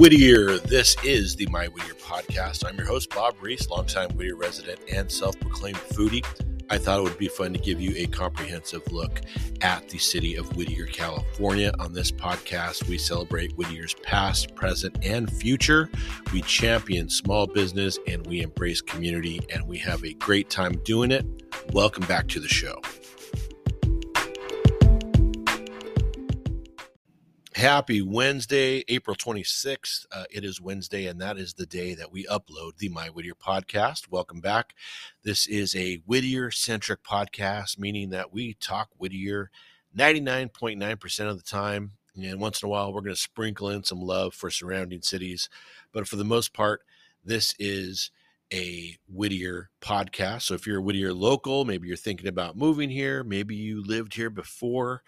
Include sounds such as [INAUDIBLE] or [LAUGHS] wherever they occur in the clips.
Whittier. This is the My Whittier podcast. I'm your host, Bob Reese, longtime Whittier resident and self proclaimed foodie. I thought it would be fun to give you a comprehensive look at the city of Whittier, California. On this podcast, we celebrate Whittier's past, present, and future. We champion small business and we embrace community, and we have a great time doing it. Welcome back to the show. Happy Wednesday, April 26th. Uh, it is Wednesday, and that is the day that we upload the My Whittier podcast. Welcome back. This is a Whittier centric podcast, meaning that we talk Whittier 99.9% of the time. And once in a while, we're going to sprinkle in some love for surrounding cities. But for the most part, this is a Whittier podcast. So if you're a Whittier local, maybe you're thinking about moving here, maybe you lived here before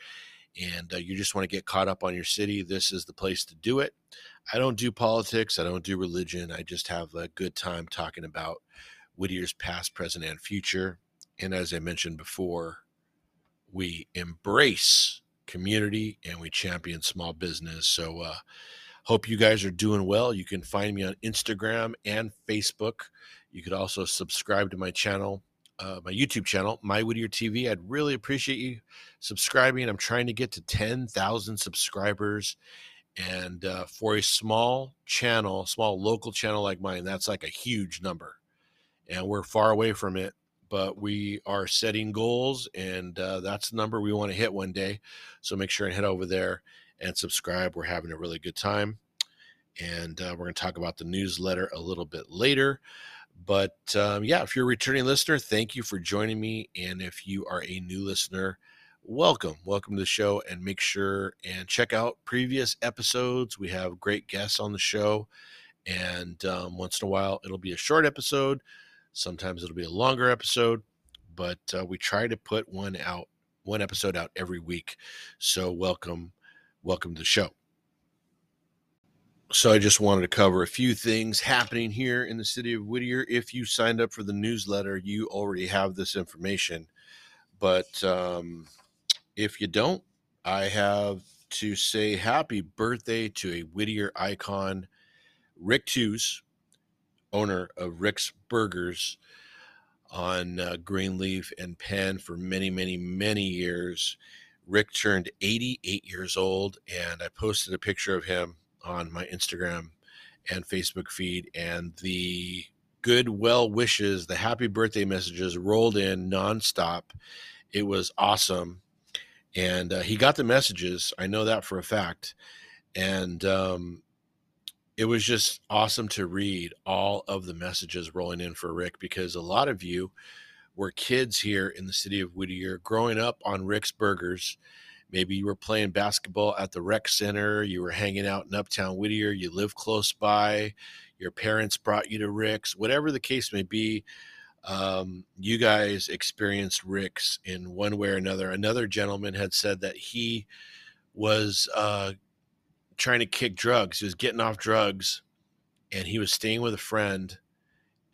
and uh, you just want to get caught up on your city, this is the place to do it. I don't do politics, I don't do religion. I just have a good time talking about Whittier's past, present, and future. And as I mentioned before, we embrace community and we champion small business. So, uh, hope you guys are doing well. You can find me on Instagram and Facebook. You could also subscribe to my channel uh, my YouTube channel, My Whittier TV. I'd really appreciate you subscribing. I'm trying to get to 10,000 subscribers. And uh, for a small channel, small local channel like mine, that's like a huge number. And we're far away from it, but we are setting goals, and uh, that's the number we want to hit one day. So make sure and head over there and subscribe. We're having a really good time. And uh, we're going to talk about the newsletter a little bit later. But um, yeah, if you're a returning listener, thank you for joining me. And if you are a new listener, welcome. Welcome to the show and make sure and check out previous episodes. We have great guests on the show. And um, once in a while, it'll be a short episode. Sometimes it'll be a longer episode, but uh, we try to put one out, one episode out every week. So welcome, welcome to the show so I just wanted to cover a few things happening here in the city of Whittier. If you signed up for the newsletter, you already have this information. But um, if you don't, I have to say happy birthday to a Whittier icon, Rick Tews, owner of Rick's Burgers on uh, Greenleaf and Penn for many, many, many years. Rick turned 88 years old, and I posted a picture of him on my Instagram and Facebook feed, and the good well wishes, the happy birthday messages rolled in nonstop. It was awesome. And uh, he got the messages. I know that for a fact. And um, it was just awesome to read all of the messages rolling in for Rick because a lot of you were kids here in the city of Whittier growing up on Rick's Burgers Maybe you were playing basketball at the rec center, you were hanging out in Uptown Whittier, you live close by, your parents brought you to Rick's, whatever the case may be. Um, you guys experienced Rick's in one way or another. Another gentleman had said that he was uh, trying to kick drugs. He was getting off drugs and he was staying with a friend.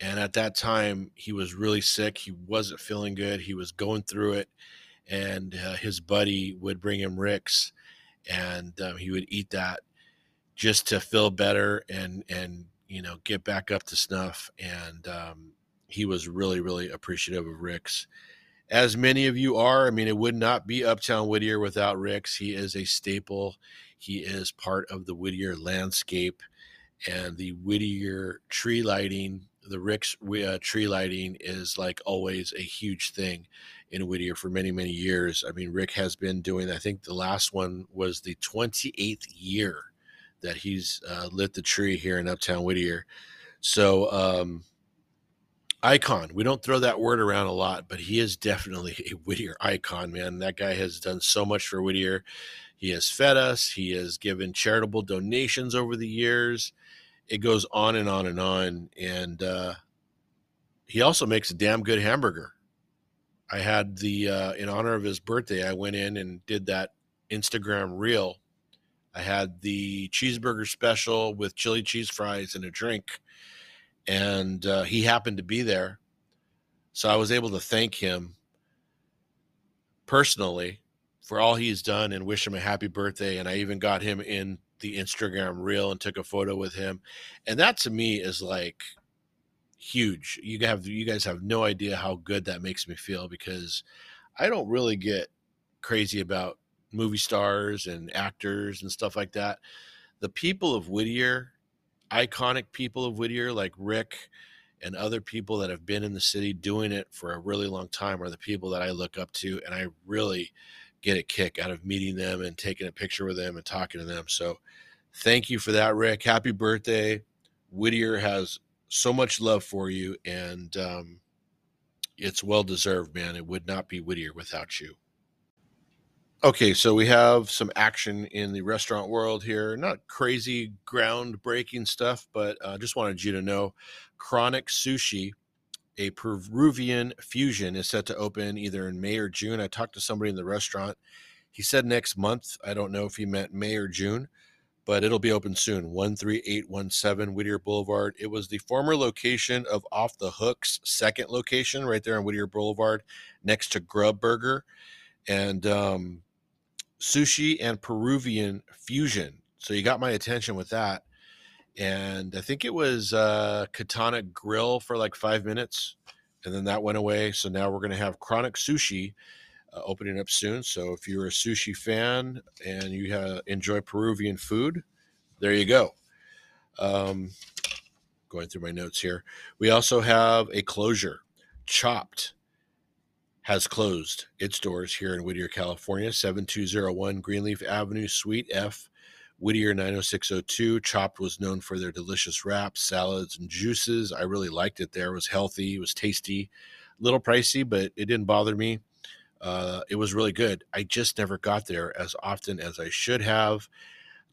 And at that time, he was really sick. He wasn't feeling good. He was going through it and uh, his buddy would bring him Rick's, and um, he would eat that just to feel better and and you know get back up to snuff. And um, he was really really appreciative of Rick's, as many of you are. I mean, it would not be Uptown Whittier without Rick's. He is a staple. He is part of the Whittier landscape, and the Whittier tree lighting. The Rick's uh, tree lighting is like always a huge thing in Whittier for many, many years. I mean, Rick has been doing, I think the last one was the 28th year that he's uh, lit the tree here in Uptown Whittier. So, um, icon. We don't throw that word around a lot, but he is definitely [LAUGHS] a Whittier icon, man. That guy has done so much for Whittier. He has fed us, he has given charitable donations over the years. It goes on and on and on. And uh, he also makes a damn good hamburger. I had the uh, in honor of his birthday, I went in and did that Instagram reel. I had the cheeseburger special with chili cheese fries and a drink, and uh, he happened to be there, so I was able to thank him personally for all he's done and wish him a happy birthday. And I even got him in the Instagram reel and took a photo with him. And that to me is like huge. You have you guys have no idea how good that makes me feel because I don't really get crazy about movie stars and actors and stuff like that. The people of Whittier, iconic people of Whittier like Rick and other people that have been in the city doing it for a really long time are the people that I look up to and I really get a kick out of meeting them and taking a picture with them and talking to them. So thank you for that, Rick. Happy birthday. Whittier has so much love for you, and um, it's well deserved, man. It would not be Whittier without you. Okay, so we have some action in the restaurant world here. Not crazy groundbreaking stuff, but uh, just wanted you to know Chronic Sushi a Peruvian fusion is set to open either in May or June. I talked to somebody in the restaurant. He said next month. I don't know if he meant May or June, but it'll be open soon. 13817 Whittier Boulevard. It was the former location of Off the Hook's second location right there on Whittier Boulevard next to Grub Burger. And um, sushi and Peruvian fusion. So you got my attention with that and I think it was uh, Katana Grill for like five minutes, and then that went away. So now we're going to have Chronic Sushi uh, opening up soon. So if you're a sushi fan and you uh, enjoy Peruvian food, there you go. Um, going through my notes here, we also have a closure. Chopped has closed its doors here in Whittier, California, 7201 Greenleaf Avenue, Suite F. Whittier 90602. Chopped was known for their delicious wraps, salads, and juices. I really liked it there. It was healthy, it was tasty, a little pricey, but it didn't bother me. Uh, it was really good. I just never got there as often as I should have.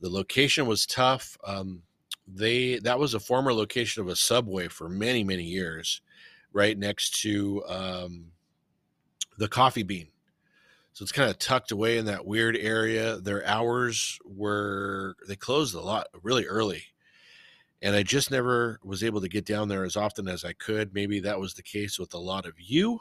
The location was tough. Um, they that was a former location of a subway for many many years, right next to um, the Coffee Bean so it's kind of tucked away in that weird area. Their hours were they closed a lot really early. And I just never was able to get down there as often as I could. Maybe that was the case with a lot of you.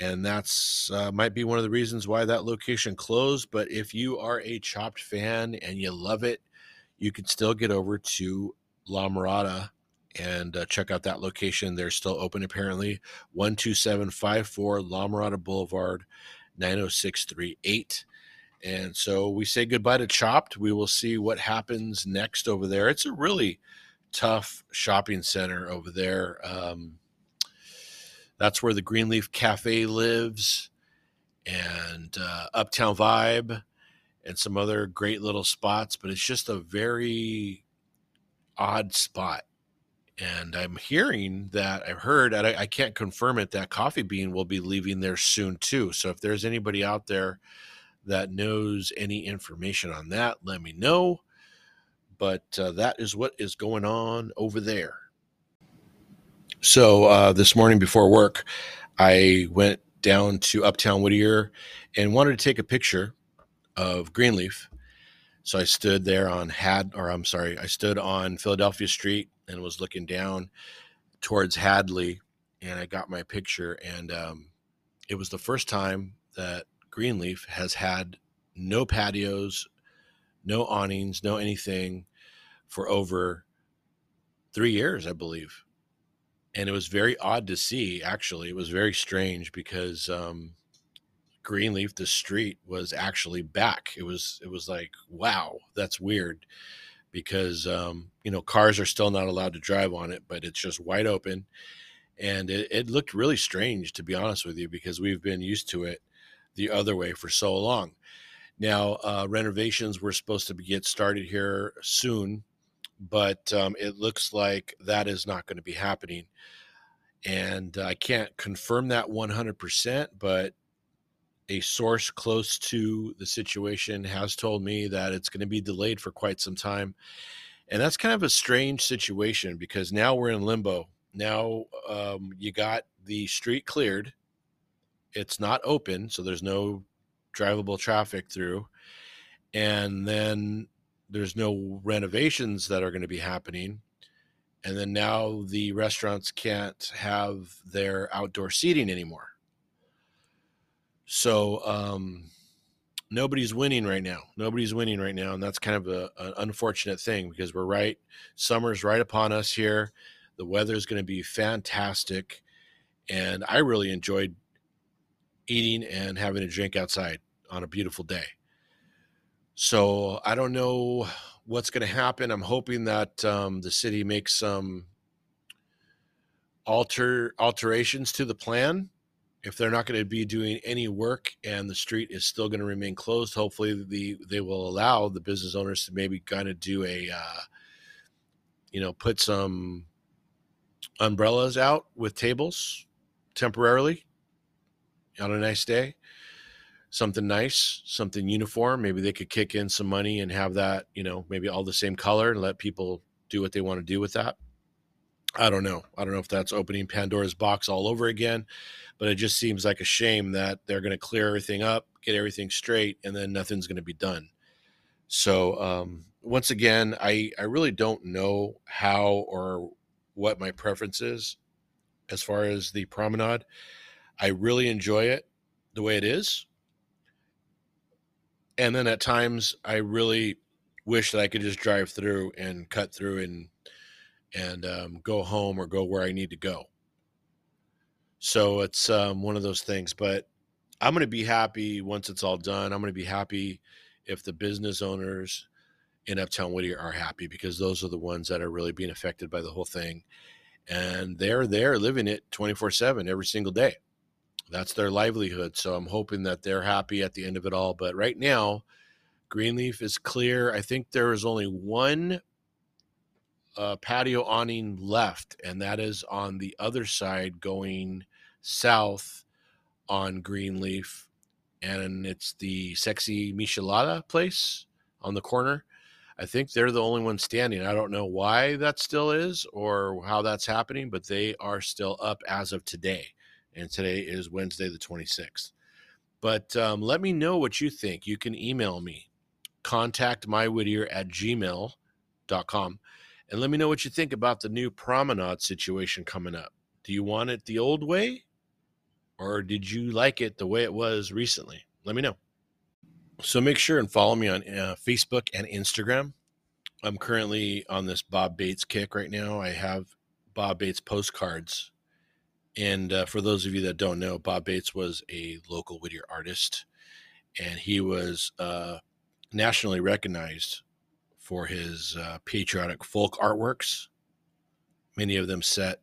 And that's uh, might be one of the reasons why that location closed. But if you are a chopped fan and you love it, you can still get over to La Mirada and uh, check out that location. They're still open apparently. 12754 La Mirada Boulevard. 90638. And so we say goodbye to Chopped. We will see what happens next over there. It's a really tough shopping center over there. Um, that's where the Greenleaf Cafe lives, and uh, Uptown Vibe, and some other great little spots. But it's just a very odd spot and I'm hearing that I've heard, I, I can't confirm it, that Coffee Bean will be leaving there soon too. So if there's anybody out there that knows any information on that, let me know. But uh, that is what is going on over there. So uh, this morning before work, I went down to Uptown Whittier and wanted to take a picture of Greenleaf. So I stood there on Had, or I'm sorry, I stood on Philadelphia Street and was looking down towards Hadley, and I got my picture. And um, it was the first time that Greenleaf has had no patios, no awnings, no anything for over three years, I believe. And it was very odd to see, actually. It was very strange because um, Greenleaf, the street, was actually back. It was it was like, wow, that's weird because um, you know cars are still not allowed to drive on it, but it's just wide open, and it, it looked really strange to be honest with you because we've been used to it the other way for so long. Now uh, renovations were supposed to get started here soon, but um, it looks like that is not going to be happening. And I can't confirm that 100%, but a source close to the situation has told me that it's going to be delayed for quite some time. And that's kind of a strange situation because now we're in limbo. Now um, you got the street cleared, it's not open, so there's no drivable traffic through. And then there's no renovations that are going to be happening. And then now the restaurants can't have their outdoor seating anymore so um, nobody's winning right now. Nobody's winning right now, and that's kind of a, an unfortunate thing because we're right. Summer's right upon us here. The weather is going to be fantastic, and I really enjoyed eating and having a drink outside on a beautiful day. So I don't know what's going to happen. I'm hoping that um, the city makes some alter alterations to the plan if they're not going to be doing any work and the street is still going to remain closed, hopefully the they will allow the business owners to maybe kind of do a, uh, you know, put some umbrellas out with tables temporarily on a nice day. Something nice, something uniform. Maybe they could kick in some money and have that, you know, maybe all the same color and let people do what they want to do with that. I don't know. I don't know if that's opening Pandora's box all over again, but it just seems like a shame that they're going to clear everything up, get everything straight, and then nothing's going to be done. So, um, once again, I, I really don't know how or what my preference is as far as the promenade. I really enjoy it the way it is. And then at times, I really wish that I could just drive through and cut through and and um, go home or go where I need to go. So it's um, one of those things. But I'm going to be happy once it's all done. I'm going to be happy if the business owners in Uptown Whittier are happy because those are the ones that are really being affected by the whole thing. And they're there living it 24 7 every single day. That's their livelihood. So I'm hoping that they're happy at the end of it all. But right now, Greenleaf is clear. I think there is only one uh, patio awning left, and that is on the other side going south on Greenleaf. And it's the sexy Michelada place on the corner. I think they're the only one standing. I don't know why that still is or how that's happening, but they are still up as of today. And today is Wednesday, the 26th. But um, let me know what you think. You can email me, contact mywhittier at gmail.com and let me know what you think about the new promenade situation coming up. Do you want it the old way or did you like it the way it was recently? Let me know. So make sure and follow me on uh, Facebook and Instagram. I'm currently on this Bob Bates kick right now. I have Bob Bates postcards. And uh, for those of you that don't know, Bob Bates was a local Whittier artist and he was uh, nationally recognized for his uh, patriotic folk artworks, many of them set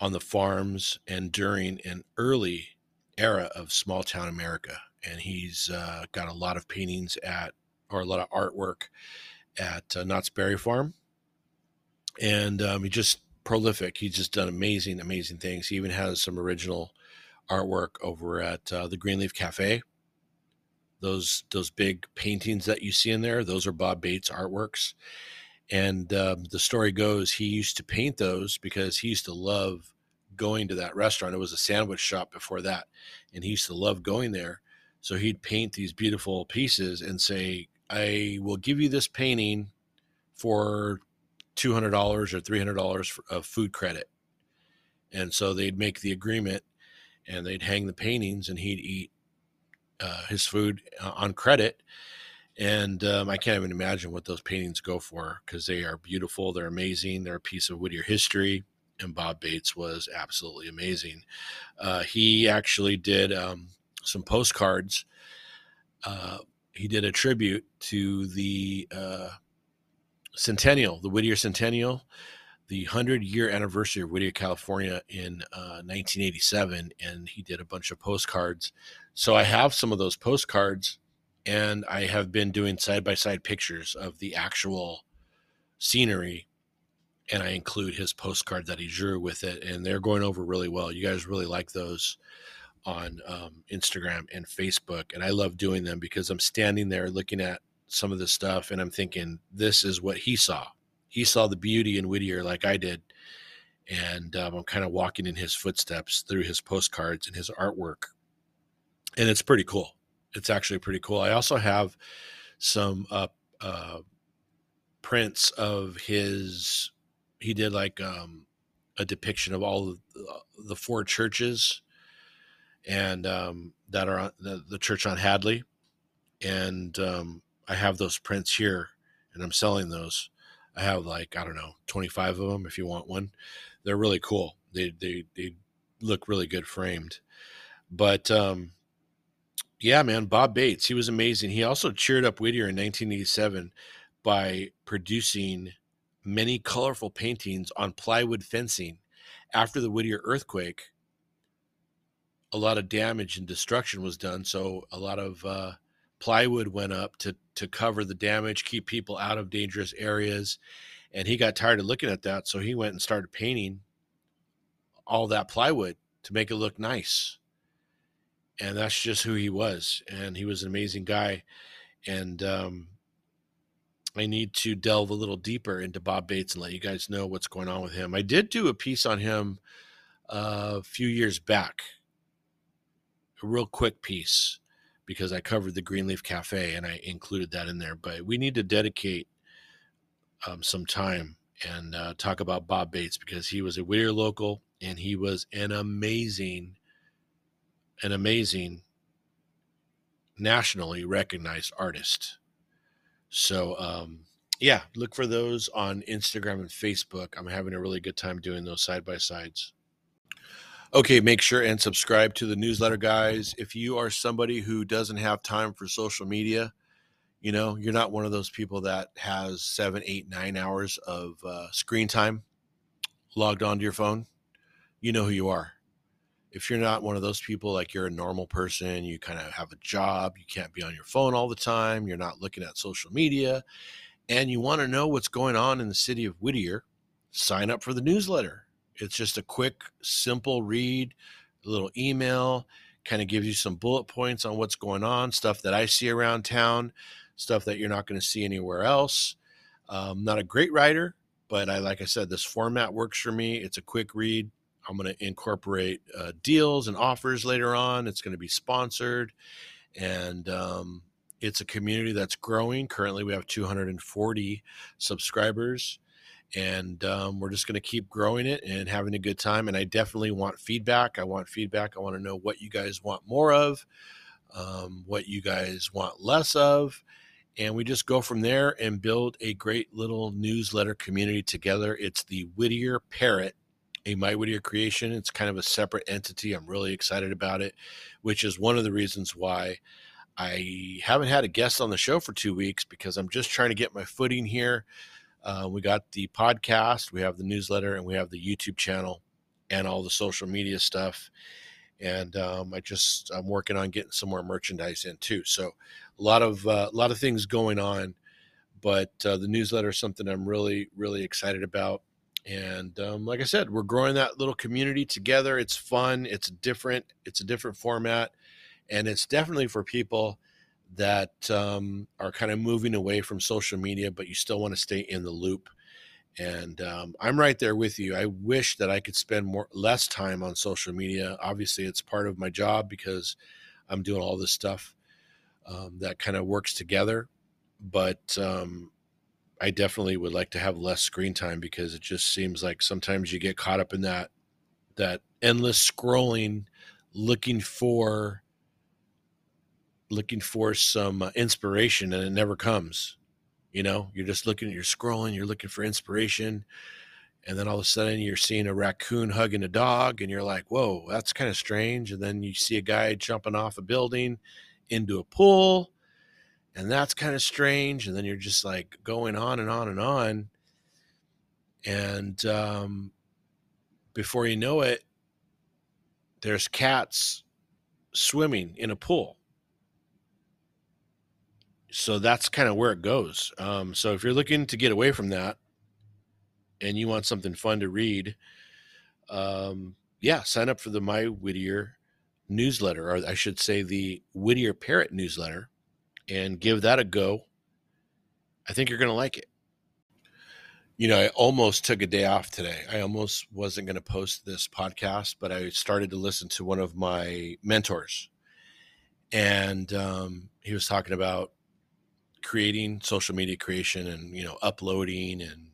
on the farms and during an early era of small town America. And he's uh, got a lot of paintings at, or a lot of artwork at uh, Knott's Berry Farm. And um, he just prolific. He's just done amazing, amazing things. He even has some original artwork over at uh, the Greenleaf Cafe those those big paintings that you see in there those are bob bates artworks and um, the story goes he used to paint those because he used to love going to that restaurant it was a sandwich shop before that and he used to love going there so he'd paint these beautiful pieces and say i will give you this painting for $200 or $300 of food credit and so they'd make the agreement and they'd hang the paintings and he'd eat uh, his food uh, on credit. And um, I can't even imagine what those paintings go for because they are beautiful. They're amazing. They're a piece of Whittier history. And Bob Bates was absolutely amazing. Uh, he actually did um, some postcards. Uh, he did a tribute to the uh, centennial, the Whittier Centennial the 100 year anniversary of Whittier, California in uh, 1987, and he did a bunch of postcards. So I have some of those postcards, and I have been doing side by side pictures of the actual scenery, and I include his postcard that he drew with it, and they're going over really well. You guys really like those on um, Instagram and Facebook, and I love doing them because I'm standing there looking at some of the stuff, and I'm thinking, this is what he saw he saw the beauty in Whittier like I did. And um, I'm kind of walking in his footsteps through his postcards and his artwork. And it's pretty cool. It's actually pretty cool. I also have some uh, uh, prints of his, he did like um, a depiction of all of the four churches and um, that are on the, the church on Hadley and um, I have those prints here, and I'm selling those. I have like I don't know 25 of them if you want one. They're really cool. They they they look really good framed. But um, yeah, man, Bob Bates, he was amazing. He also cheered up Whittier in 1987 by producing many colorful paintings on plywood fencing. After the Whittier earthquake, a lot of damage and destruction was done. So a lot of uh, plywood went up to to cover the damage, keep people out of dangerous areas. And he got tired of looking at that, so he went and started painting all that plywood to make it look nice. And that's just who he was. And he was an amazing guy. And um, I need to delve a little deeper into Bob Bates and let you guys know what's going on with him. I did do a piece on him a few years back, a real quick piece because I covered the Greenleaf Cafe and I included that in there. But we need to dedicate um, some time and uh, talk about Bob Bates because he was a Whittier local and he was an amazing, an amazing nationally recognized artist. So, um, yeah, look for those on Instagram and Facebook. I'm having a really good time doing those side by sides. Okay, make sure and subscribe to the newsletter, guys. If you are somebody who doesn't have time for social media, you know, you're not one of those people that has seven, eight, nine hours of uh, screen time logged onto your phone. You know who you are. If you're not one of those people, like you're a normal person, you kind of have a job, you can't be on your phone all the time, you're not looking at social media, and you want to know what's going on in the city of Whittier, sign up for the newsletter it's just a quick, simple read, a little email, kind of gives you some bullet points on what's going on, stuff that I see around town, stuff that you're not going to see anywhere else. Um, not a great writer, but I, like I said, this format works for me. It's a quick read. I'm going to incorporate uh, deals and offers later on. It's going to be sponsored, and um, it's a community that's growing. Currently, we have 240 subscribers and um, we're just going to keep growing it and having a good time. And I definitely want feedback. I want feedback. I want to know what you guys want more of, um, what you guys want less of. And we just go from there and build a great little newsletter community together. It's the Whittier Parrot, a My Whittier creation. It's kind of a separate entity. I'm really excited about it, which is one of the reasons why I haven't had a guest on the show for two weeks because I'm just trying to get my footing here. Uh, we got the podcast, we have the newsletter, and we have the YouTube channel and all the social media stuff. And um, I just I'm working on getting some more merchandise in too. So a lot of uh, a lot of things going on, but uh, the newsletter is something I'm really really excited about. And um, like I said, we're growing that little community together. It's fun. It's different. It's a different format, and it's definitely for people that um, are kind of moving away from social media, but you still want to stay in the loop. And um, I'm right there with you. I wish that I could spend more less time on social media. Obviously, it's part of my job because I'm doing all this stuff um, that kind of works together. But um, I definitely would like to have less screen time because it just seems like sometimes you get caught up in that that endless scrolling, looking for looking for some uh, inspiration and it never comes. You know, you're just looking, you're scrolling, you're looking for inspiration. And then all of a sudden you're seeing a raccoon hugging a dog and you're like, whoa, that's kind of strange. And then you see a guy jumping off a building into a pool and that's kind of strange. And then you're just like going on and on and on. And um, before you know it, there's cats swimming in a pool so that's kind of where it goes. Um, so if you're looking to get away from that and you want something fun to read, um, yeah, sign up for the My Whittier newsletter, or I should say the Whittier Parrot newsletter, and give that a go. I think you're going to like it. You know, I almost took a day off today. I almost wasn't going to post this podcast, but I started to listen to one of my mentors. And um, he was talking about creating social media creation and you know uploading and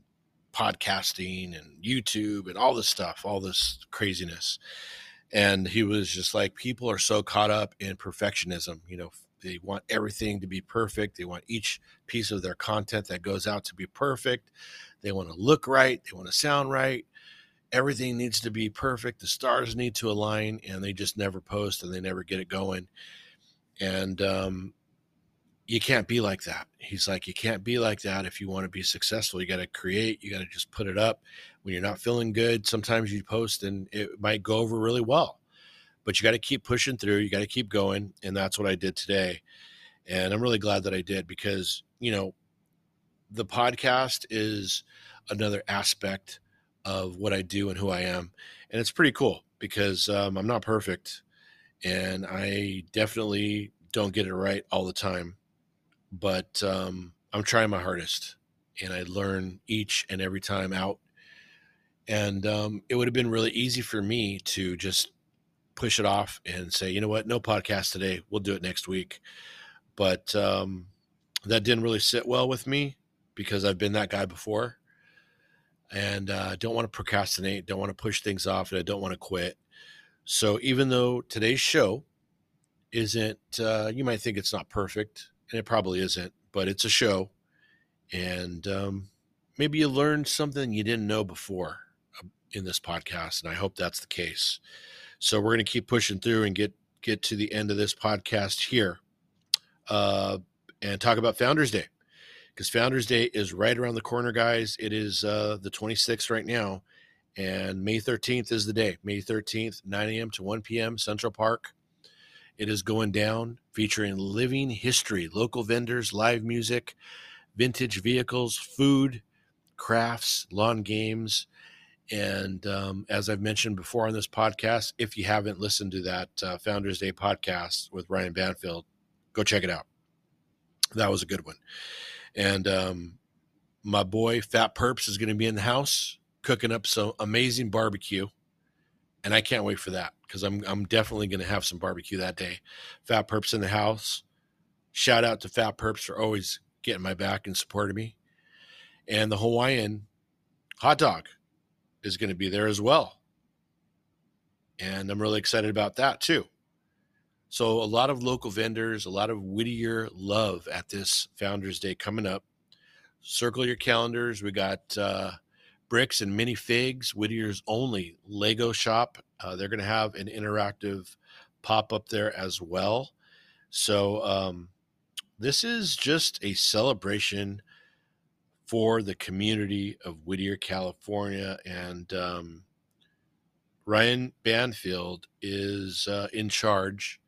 podcasting and YouTube and all this stuff, all this craziness. And he was just like, people are so caught up in perfectionism. You know, They want everything to be perfect. They want each piece of their content that goes out to be perfect. They want to look right. They want to sound right. Everything needs to be perfect. The stars need to align, and they just never post and they never get it going. And um, you can't be like that. He's like, you can't be like that if you want to be successful. You got to create, you got to just put it up. When you're not feeling good, sometimes you post and it might go over really well, but you got to keep pushing through. You got to keep going. And that's what I did today. And I'm really glad that I did because, you know, the podcast is another aspect of what I do and who I am. And it's pretty cool because um, I'm not perfect and I definitely don't get it right all the time but um, I'm trying my hardest, and I learn each and every time out. And um, it would have been really easy for me to just push it off and say, you know what, no podcast today. We'll do it next week. But um, that didn't really sit well with me because I've been that guy before, and uh, don't want to procrastinate, don't want to push things off, and I don't want to quit. So even though today's show isn't, uh, you might think it's not perfect and it probably isn't, but it's a show, and um, maybe you learned something you didn't know before uh, in this podcast, and I hope that's the case. So we're going to keep pushing through and get get to the end of this podcast here, uh, and talk about Founders Day because Founders Day is right around the corner, guys. It is uh, the 26th right now, and May 13th is the day. May 13th, 9 a.m. to 1 p.m. Central Park. It is going down, featuring living history, local vendors, live music, vintage vehicles, food, crafts, lawn games. And um, as I've mentioned before on this podcast, if you haven't listened to that uh, Founders Day podcast with Ryan Banfield, go check it out. That was a good one. And um, my boy Fat Perps is going to be in the house cooking up some amazing barbecue and I can't wait for that because I'm I'm definitely going to have some barbecue that day. Fat Perps in the house. Shout out to Fat Perps for always getting my back and supporting me. And the Hawaiian hot dog is going to be there as well. And I'm really excited about that too. So a lot of local vendors, a lot of Whittier love at this Founders Day coming up. Circle your calendars. We got uh, bricks and Minifigs, Whittier's only Lego shop. Uh, they're going to have an interactive pop up there as well. So um, this is just a celebration for the community of Whittier, California, and um, Ryan Banfield is uh, in charge,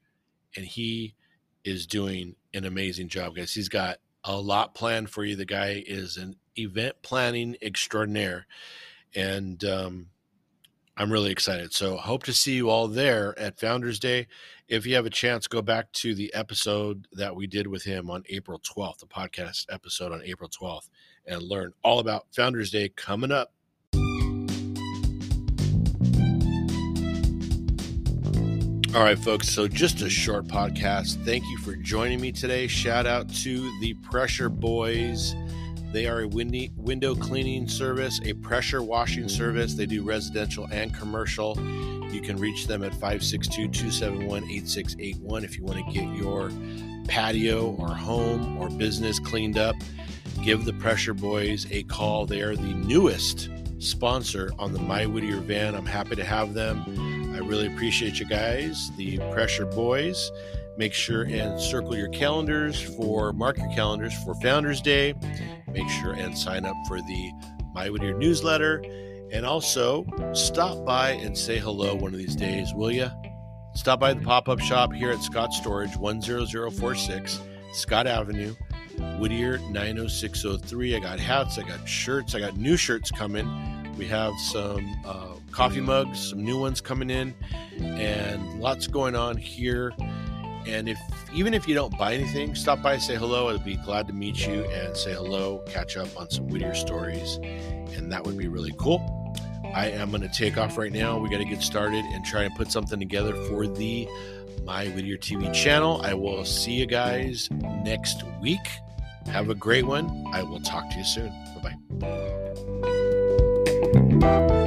and he is doing an amazing job, guys. He's got a lot planned for you. The guy is an event planning extraordinaire. And um, I'm really excited. So hope to see you all there at Founders Day. If you have a chance, go back to the episode that we did with him on April 12th, the podcast episode on April 12th, and learn all about Founders Day coming up. All right, folks. So, just a short podcast. Thank you for joining me today. Shout out to the Pressure Boys they are a window cleaning service, a pressure washing service. They do residential and commercial. You can reach them at 562 271 8681 if you want to get your patio or home or business cleaned up. Give the Pressure Boys a call. They are the newest sponsor on the My Whittier van. I'm happy to have them. I really appreciate you guys, the Pressure Boys. Make sure and circle your calendars for, mark your calendars for Founders Day. Make sure and sign up for the My Whittier newsletter. And also stop by and say hello one of these days, will you? Stop by the pop up shop here at Scott Storage, 10046 Scott Avenue, Whittier 90603. I got hats, I got shirts, I got new shirts coming. We have some uh, coffee mugs, some new ones coming in, and lots going on here and if even if you don't buy anything, stop by, say hello. I'd be glad to meet you and say hello, catch up on some Whittier stories, and that would be really cool. I am going to take off right now. We got to get started and try and put something together for the My Whittier TV channel. I will see you guys next week. Have a great one. I will talk to you soon. Bye bye.